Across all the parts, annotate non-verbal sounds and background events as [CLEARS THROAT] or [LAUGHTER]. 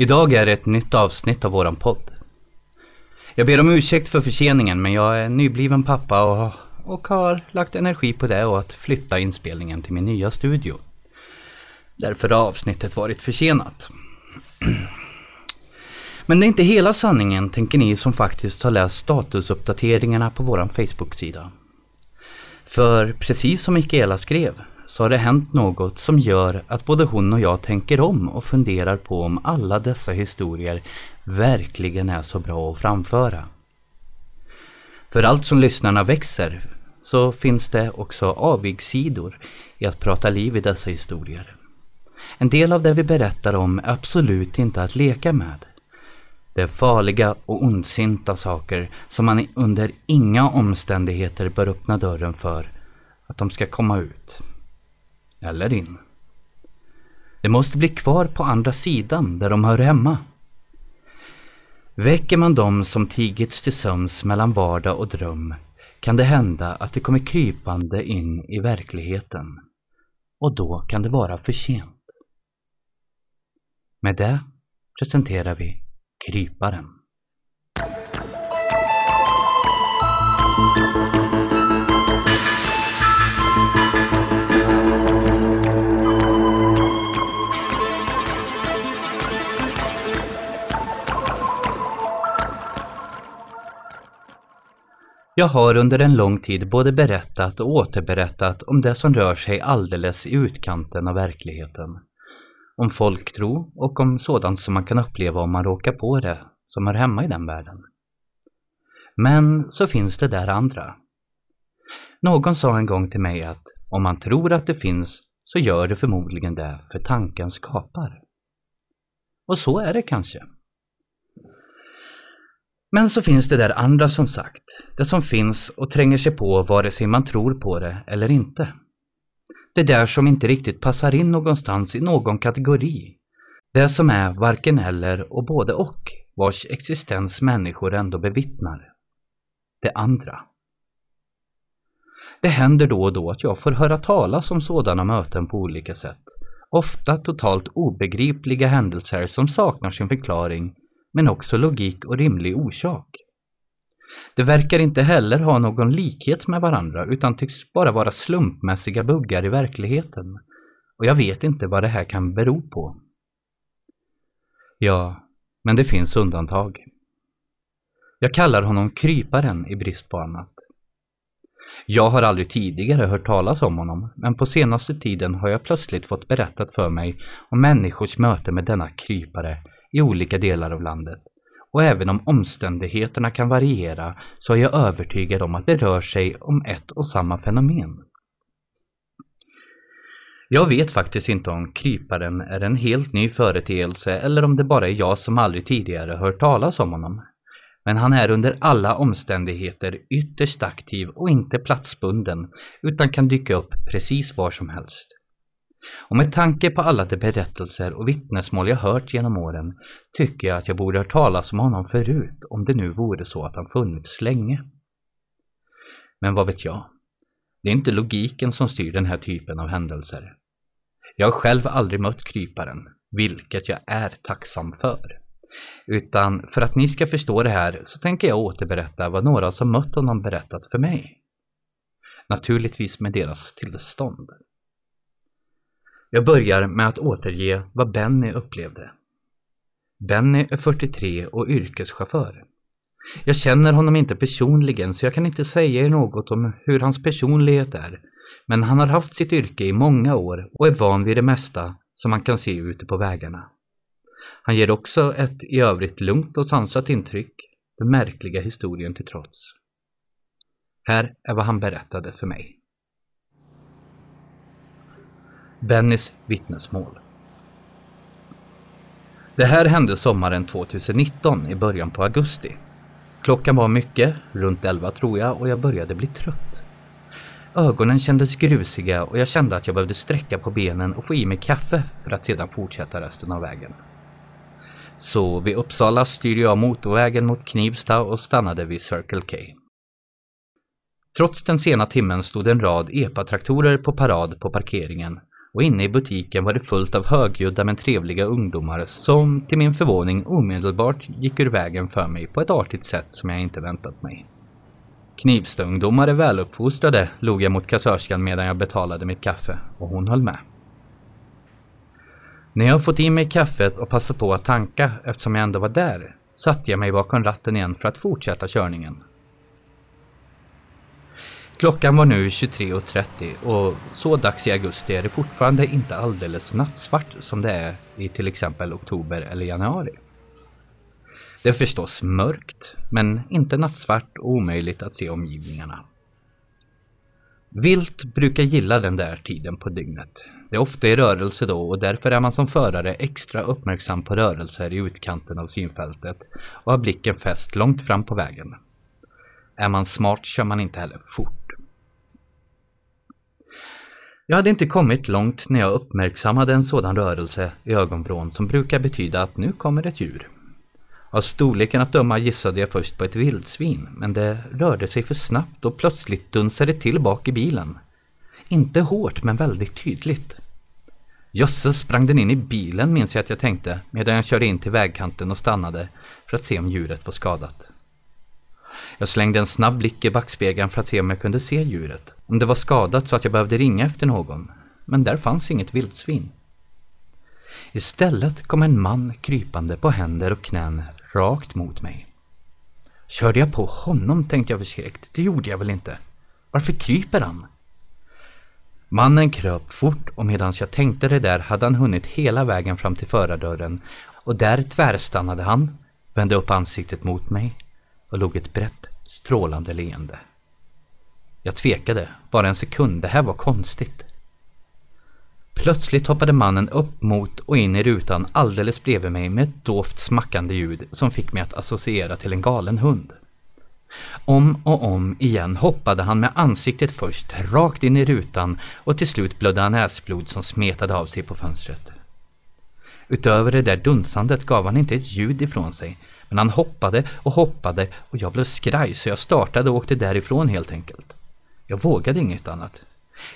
Idag är det ett nytt avsnitt av våran podd. Jag ber om ursäkt för förseningen men jag är nybliven pappa och, och har lagt energi på det och att flytta inspelningen till min nya studio. Därför har avsnittet varit försenat. [CLEARS THROAT] Men det är inte hela sanningen tänker ni som faktiskt har läst statusuppdateringarna på våran Facebook-sida. För precis som Mikaela skrev så har det hänt något som gör att både hon och jag tänker om och funderar på om alla dessa historier verkligen är så bra att framföra. För allt som lyssnarna växer så finns det också avigsidor i att prata liv i dessa historier. En del av det vi berättar om är absolut inte att leka med. Det är farliga och ondsinta saker som man under inga omständigheter bör öppna dörren för att de ska komma ut. Eller in. De måste bli kvar på andra sidan där de hör hemma. Väcker man dem som tigits till sömns mellan vardag och dröm kan det hända att de kommer krypande in i verkligheten. Och då kan det vara för sent. Med det presenterar vi Kryparen. Jag har under en lång tid både berättat och återberättat om det som rör sig alldeles i utkanten av verkligheten. Om folktro och om sådant som man kan uppleva om man råkar på det, som hör hemma i den världen. Men så finns det där andra. Någon sa en gång till mig att om man tror att det finns så gör det förmodligen det för tanken skapar. Och så är det kanske. Men så finns det där andra som sagt, det som finns och tränger sig på vare sig man tror på det eller inte. Det där som inte riktigt passar in någonstans i någon kategori. Det som är varken eller och både och, vars existens människor ändå bevittnar. Det andra. Det händer då och då att jag får höra talas om sådana möten på olika sätt. Ofta totalt obegripliga händelser som saknar sin förklaring men också logik och rimlig orsak. Det verkar inte heller ha någon likhet med varandra utan tycks bara vara slumpmässiga buggar i verkligheten. Och jag vet inte vad det här kan bero på. Ja, men det finns undantag. Jag kallar honom Kryparen i brist på annat. Jag har aldrig tidigare hört talas om honom, men på senaste tiden har jag plötsligt fått berättat för mig om människors möte med denna krypare i olika delar av landet. Och även om omständigheterna kan variera så är jag övertygad om att det rör sig om ett och samma fenomen. Jag vet faktiskt inte om kryparen är en helt ny företeelse eller om det bara är jag som aldrig tidigare hört talas om honom. Men han är under alla omständigheter ytterst aktiv och inte platsbunden utan kan dyka upp precis var som helst. Och med tanke på alla de berättelser och vittnesmål jag hört genom åren tycker jag att jag borde hört talas om honom förut om det nu vore så att han funnits länge. Men vad vet jag? Det är inte logiken som styr den här typen av händelser. Jag har själv aldrig mött kryparen, vilket jag är tacksam för. Utan för att ni ska förstå det här så tänker jag återberätta vad några som mött honom berättat för mig. Naturligtvis med deras tillstånd. Jag börjar med att återge vad Benny upplevde. Benny är 43 och yrkeschaufför. Jag känner honom inte personligen så jag kan inte säga er något om hur hans personlighet är. Men han har haft sitt yrke i många år och är van vid det mesta som man kan se ute på vägarna. Han ger också ett i övrigt lugnt och sansat intryck, den märkliga historien till trots. Här är vad han berättade för mig. Bennys vittnesmål. Det här hände sommaren 2019 i början på augusti. Klockan var mycket, runt 11 tror jag, och jag började bli trött. Ögonen kändes grusiga och jag kände att jag behövde sträcka på benen och få i mig kaffe för att sedan fortsätta resten av vägen. Så vid Uppsala styrde jag motorvägen mot Knivsta och stannade vid Circle K. Trots den sena timmen stod en rad EPA-traktorer på parad på parkeringen och inne i butiken var det fullt av högljudda men trevliga ungdomar som till min förvåning omedelbart gick ur vägen för mig på ett artigt sätt som jag inte väntat mig. Knivstaungdomar är väluppfostrade, log jag mot kassörskan medan jag betalade mitt kaffe och hon höll med. När jag fått i mig kaffet och passat på att tanka eftersom jag ändå var där satte jag mig bakom ratten igen för att fortsätta körningen. Klockan var nu 23.30 och så dags i augusti är det fortfarande inte alldeles nattsvart som det är i till exempel oktober eller januari. Det är förstås mörkt, men inte nattsvart och omöjligt att se omgivningarna. Vilt brukar gilla den där tiden på dygnet. Det är ofta i rörelse då och därför är man som förare extra uppmärksam på rörelser i utkanten av synfältet och har blicken fäst långt fram på vägen. Är man smart kör man inte heller fort. Jag hade inte kommit långt när jag uppmärksammade en sådan rörelse i ögonvrån som brukar betyda att nu kommer ett djur. Av storleken att döma gissade jag först på ett vildsvin, men det rörde sig för snabbt och plötsligt dunsade till bak i bilen. Inte hårt, men väldigt tydligt. Jösses, sprang den in i bilen minns jag att jag tänkte medan jag körde in till vägkanten och stannade för att se om djuret var skadat. Jag slängde en snabb blick i backspegeln för att se om jag kunde se djuret. Om det var skadat så att jag behövde ringa efter någon. Men där fanns inget vildsvin. Istället kom en man krypande på händer och knän rakt mot mig. Körde jag på honom tänkte jag förskräckt. Det gjorde jag väl inte. Varför kryper han? Mannen kröp fort och medan jag tänkte det där hade han hunnit hela vägen fram till förardörren och där tvärstannade han, vände upp ansiktet mot mig och låg ett brett, strålande leende. Jag tvekade, bara en sekund, det här var konstigt. Plötsligt hoppade mannen upp mot och in i rutan alldeles bredvid mig med ett dovt smackande ljud som fick mig att associera till en galen hund. Om och om igen hoppade han med ansiktet först rakt in i rutan och till slut blödde han näsblod som smetade av sig på fönstret. Utöver det där dunsandet gav han inte ett ljud ifrån sig men han hoppade och hoppade och jag blev skraj så jag startade och åkte därifrån helt enkelt. Jag vågade inget annat.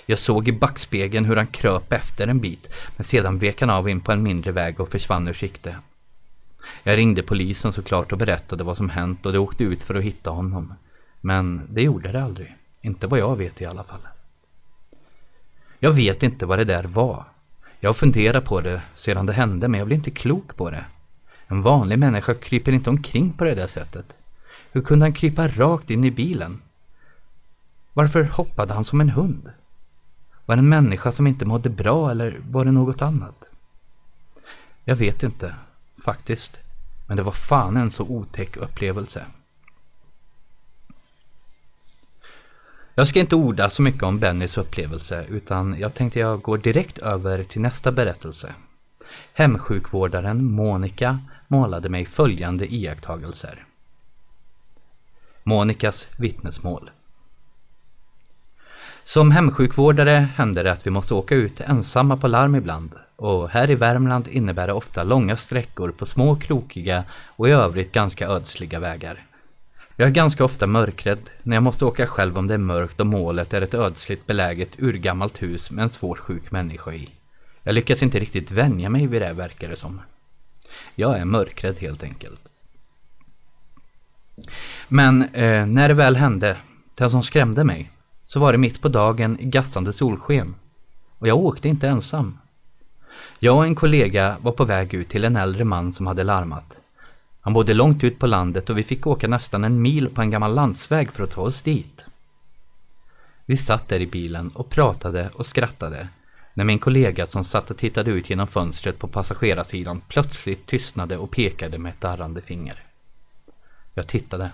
Jag såg i backspegeln hur han kröp efter en bit, men sedan vek han av in på en mindre väg och försvann ur sikte. Jag ringde polisen såklart och berättade vad som hänt och de åkte ut för att hitta honom. Men det gjorde det aldrig. Inte vad jag vet i alla fall. Jag vet inte vad det där var. Jag har funderat på det sedan det hände men jag blir inte klok på det. En vanlig människa kryper inte omkring på det där sättet. Hur kunde han krypa rakt in i bilen? Varför hoppade han som en hund? Var det en människa som inte mådde bra eller var det något annat? Jag vet inte, faktiskt. Men det var fan en så otäck upplevelse. Jag ska inte orda så mycket om Bennys upplevelse utan jag tänkte jag går direkt över till nästa berättelse. Hemsjukvårdaren Monica målade mig följande iakttagelser. Monikas vittnesmål. Som hemsjukvårdare händer det att vi måste åka ut ensamma på larm ibland och här i Värmland innebär det ofta långa sträckor på små krokiga och i övrigt ganska ödsliga vägar. Jag är ganska ofta mörkrädd när jag måste åka själv om det är mörkt och målet är ett ödsligt beläget urgammalt hus med en svårt sjuk människa i. Jag lyckas inte riktigt vänja mig vid det verkar det som. Jag är mörkrädd helt enkelt. Men eh, när det väl hände, det som skrämde mig, så var det mitt på dagen i gassande solsken. Och jag åkte inte ensam. Jag och en kollega var på väg ut till en äldre man som hade larmat. Han bodde långt ut på landet och vi fick åka nästan en mil på en gammal landsväg för att ta oss dit. Vi satt där i bilen och pratade och skrattade när min kollega som satt och tittade ut genom fönstret på passagerarsidan plötsligt tystnade och pekade med ett darrande finger. Jag tittade.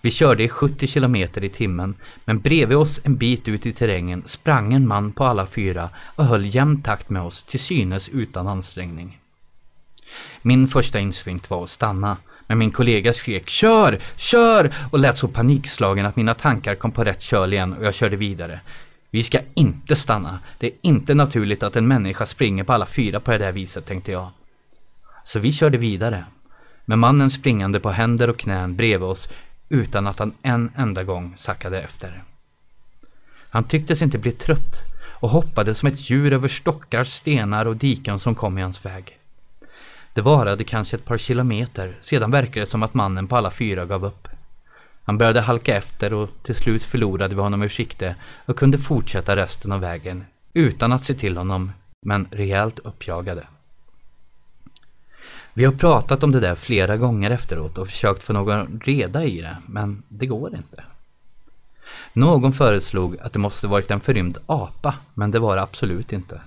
Vi körde i 70 kilometer i timmen, men bredvid oss en bit ut i terrängen sprang en man på alla fyra och höll jämn takt med oss till synes utan ansträngning. Min första instinkt var att stanna, men min kollega skrek ”Kör! Kör!” och lät så panikslagen att mina tankar kom på rätt köl igen och jag körde vidare. Vi ska inte stanna. Det är inte naturligt att en människa springer på alla fyra på det där viset, tänkte jag. Så vi körde vidare. Med mannen springande på händer och knän bredvid oss utan att han en enda gång sackade efter. Han tycktes inte bli trött och hoppade som ett djur över stockar, stenar och diken som kom i hans väg. Det varade kanske ett par kilometer, sedan verkade det som att mannen på alla fyra gav upp. Han började halka efter och till slut förlorade vi honom ur sikte och kunde fortsätta resten av vägen utan att se till honom, men rejält uppjagade. Vi har pratat om det där flera gånger efteråt och försökt få någon reda i det, men det går inte. Någon föreslog att det måste varit en förrymd apa, men det var det absolut inte.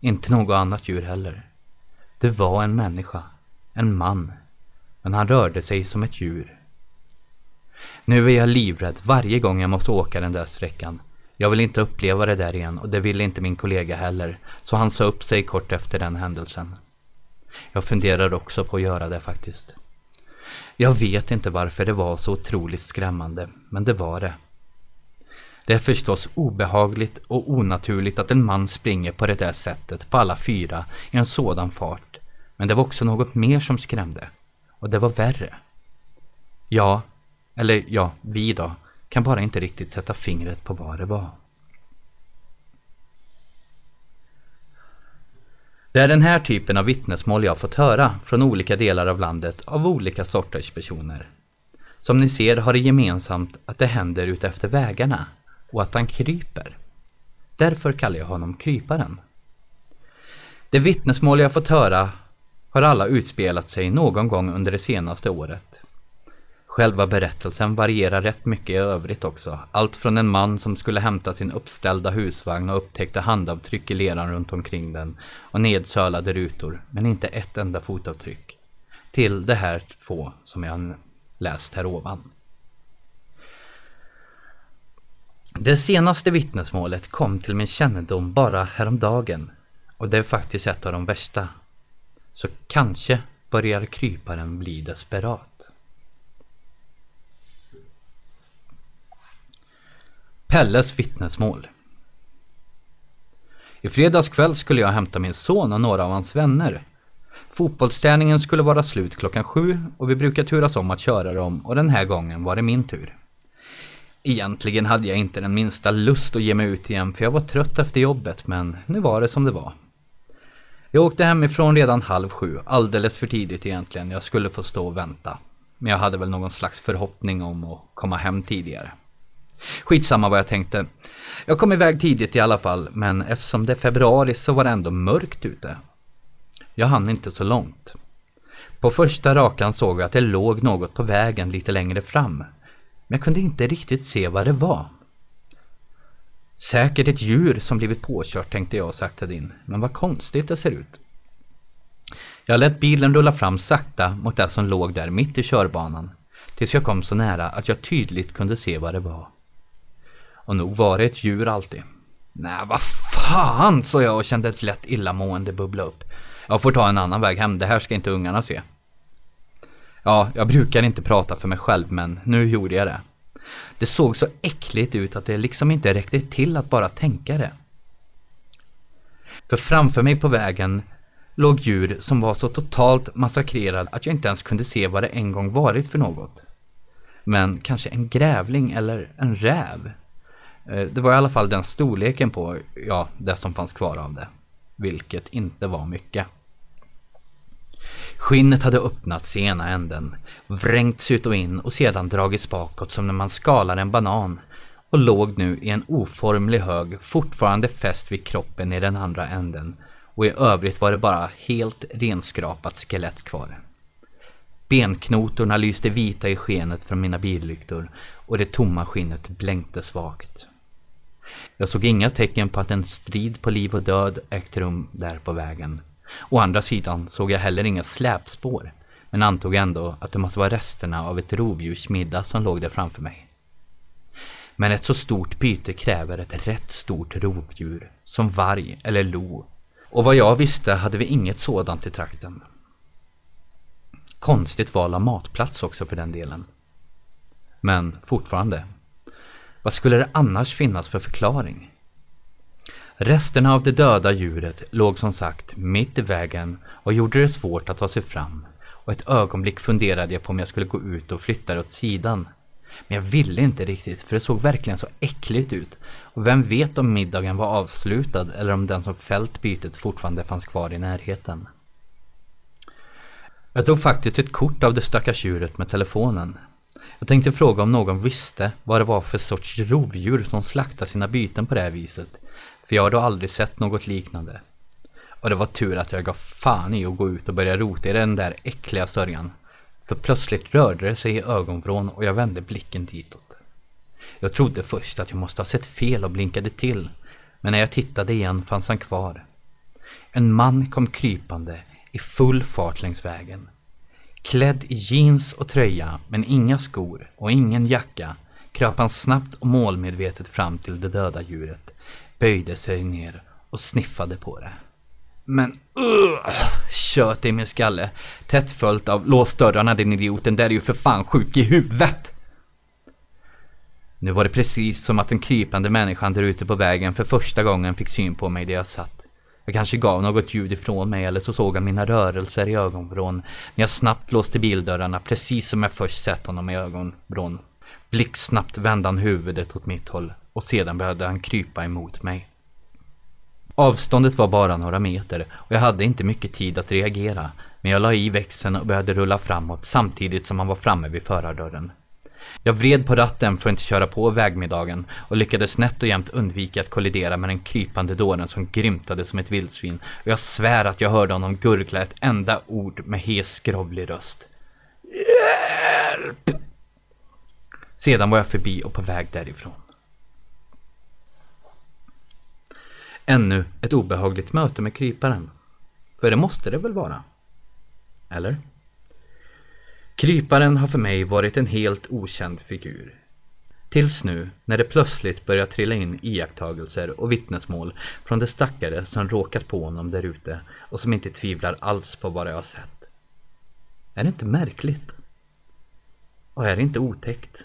Inte något annat djur heller. Det var en människa. En man. Men han rörde sig som ett djur. Nu är jag livrädd varje gång jag måste åka den där sträckan. Jag vill inte uppleva det där igen och det ville inte min kollega heller, så han sa upp sig kort efter den händelsen. Jag funderar också på att göra det faktiskt. Jag vet inte varför det var så otroligt skrämmande, men det var det. Det är förstås obehagligt och onaturligt att en man springer på det där sättet på alla fyra i en sådan fart. Men det var också något mer som skrämde. Och det var värre. Ja, eller ja, vi då, kan bara inte riktigt sätta fingret på vad det var. Det är den här typen av vittnesmål jag fått höra från olika delar av landet av olika sorters personer. Som ni ser har det gemensamt att det händer utefter vägarna och att han kryper. Därför kallar jag honom Kryparen. De vittnesmål jag fått höra har alla utspelat sig någon gång under det senaste året. Själva berättelsen varierar rätt mycket i övrigt också. Allt från en man som skulle hämta sin uppställda husvagn och upptäckte handavtryck i leran runt omkring den och nedsölade rutor, men inte ett enda fotavtryck. Till det här två som jag läst här ovan. Det senaste vittnesmålet kom till min kännedom bara häromdagen och det är faktiskt ett av de värsta. Så kanske börjar kryparen bli desperat. Pelles vittnesmål I fredags kväll skulle jag hämta min son och några av hans vänner. Fotbollsträningen skulle vara slut klockan sju och vi brukar turas om att köra dem och den här gången var det min tur. Egentligen hade jag inte den minsta lust att ge mig ut igen för jag var trött efter jobbet men nu var det som det var. Jag åkte hemifrån redan halv sju, alldeles för tidigt egentligen. Jag skulle få stå och vänta. Men jag hade väl någon slags förhoppning om att komma hem tidigare. Skitsamma vad jag tänkte. Jag kom iväg tidigt i alla fall, men eftersom det är februari så var det ändå mörkt ute. Jag hann inte så långt. På första rakan såg jag att det låg något på vägen lite längre fram. Men jag kunde inte riktigt se vad det var. Säkert ett djur som blivit påkört tänkte jag och saktade in, men vad konstigt det ser ut. Jag lät bilen rulla fram sakta mot det som låg där mitt i körbanan, tills jag kom så nära att jag tydligt kunde se vad det var. Och nog var det ett djur alltid. Nej, vad fan, sa jag och kände ett lätt illamående bubbla upp. Jag får ta en annan väg hem, det här ska inte ungarna se. Ja, jag brukar inte prata för mig själv men nu gjorde jag det. Det såg så äckligt ut att det liksom inte räckte till att bara tänka det. För framför mig på vägen låg djur som var så totalt massakrerad att jag inte ens kunde se vad det en gång varit för något. Men kanske en grävling eller en räv. Eh, det var i alla fall den storleken på, ja, det som fanns kvar av det. Vilket inte var mycket. Skinnet hade öppnats i ena änden, vrängts ut och in och sedan dragits bakåt som när man skalar en banan och låg nu i en oformlig hög fortfarande fäst vid kroppen i den andra änden och i övrigt var det bara helt renskrapat skelett kvar. Benknotorna lyste vita i skenet från mina billyktor och det tomma skinnet blänkte svagt. Jag såg inga tecken på att en strid på liv och död ägt rum där på vägen. Å andra sidan såg jag heller inga släpspår, men antog ändå att det måste vara resterna av ett rovdjursmiddag som låg där framför mig. Men ett så stort byte kräver ett rätt stort rovdjur, som varg eller lo. Och vad jag visste hade vi inget sådant i trakten. Konstigt val av matplats också för den delen. Men fortfarande, vad skulle det annars finnas för förklaring? Resterna av det döda djuret låg som sagt mitt i vägen och gjorde det svårt att ta sig fram och ett ögonblick funderade jag på om jag skulle gå ut och flytta det åt sidan. Men jag ville inte riktigt för det såg verkligen så äckligt ut. Och vem vet om middagen var avslutad eller om den som fällt bytet fortfarande fanns kvar i närheten. Jag tog faktiskt ett kort av det stackars djuret med telefonen. Jag tänkte fråga om någon visste vad det var för sorts rovdjur som slaktar sina byten på det här viset. För jag har då aldrig sett något liknande. Och det var tur att jag gav fan i att gå ut och börja rota i den där äckliga sörjan. För plötsligt rörde det sig i ögonvrån och jag vände blicken ditåt. Jag trodde först att jag måste ha sett fel och blinkade till. Men när jag tittade igen fanns han kvar. En man kom krypande i full fart längs vägen. Klädd i jeans och tröja men inga skor och ingen jacka kröp han snabbt och målmedvetet fram till det döda djuret, böjde sig ner och sniffade på det. Men uh, kött i min skalle. Tätt följt av lås dörrarna din idioten, där är ju för fan sjuk i huvudet. Nu var det precis som att den krypande människan där ute på vägen för första gången fick syn på mig där jag satt. Jag kanske gav något ljud ifrån mig eller så såg han mina rörelser i ögonvrån när jag snabbt låste bildörrarna precis som jag först sett honom i ögonvrån. Blixtsnabbt vände han huvudet åt mitt håll och sedan började han krypa emot mig. Avståndet var bara några meter och jag hade inte mycket tid att reagera men jag la i växeln och började rulla framåt samtidigt som han var framme vid förardörren. Jag vred på ratten för att inte köra på vägmiddagen och lyckades nätt och jämnt undvika att kollidera med den krypande dåren som grymtade som ett vildsvin och jag svär att jag hörde honom gurgla ett enda ord med hes skrovlig röst. Hjälp! Sedan var jag förbi och på väg därifrån. Ännu ett obehagligt möte med kryparen. För det måste det väl vara? Eller? Kryparen har för mig varit en helt okänd figur. Tills nu, när det plötsligt börjar trilla in iakttagelser och vittnesmål från de stackare som råkat på honom där ute och som inte tvivlar alls på vad de har sett. Är det inte märkligt? Och är det inte otäckt?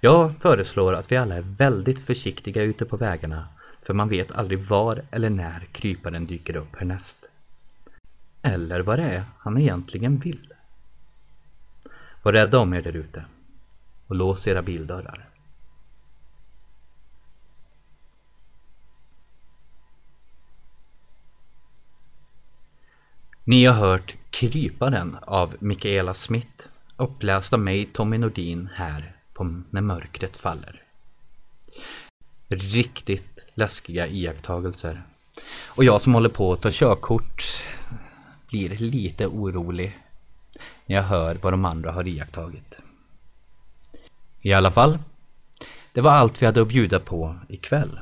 Jag föreslår att vi alla är väldigt försiktiga ute på vägarna för man vet aldrig var eller när kryparen dyker upp härnäst. Eller vad det är han egentligen vill. Var rädda om er därute och lås era bildörrar. Ni har hört Kryparen av Mikaela Smith uppläst av mig Tommy Nordin här på När mörkret faller. Riktigt läskiga iakttagelser. Och jag som håller på att ta körkort blir lite orolig när jag hör vad de andra har iakttagit. I alla fall, det var allt vi hade att bjuda på ikväll.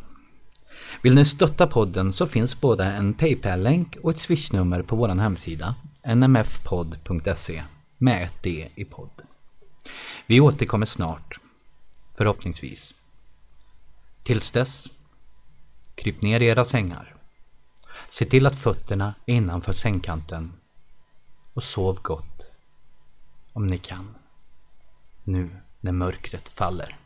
Vill ni stötta podden så finns både en Paypal-länk och ett swishnummer på vår hemsida nmfpodd.se med ett D i podd. Vi återkommer snart, förhoppningsvis. Tills dess Kryp ner i era sängar. Se till att fötterna är innanför sängkanten. Och sov gott. Om ni kan. Nu när mörkret faller.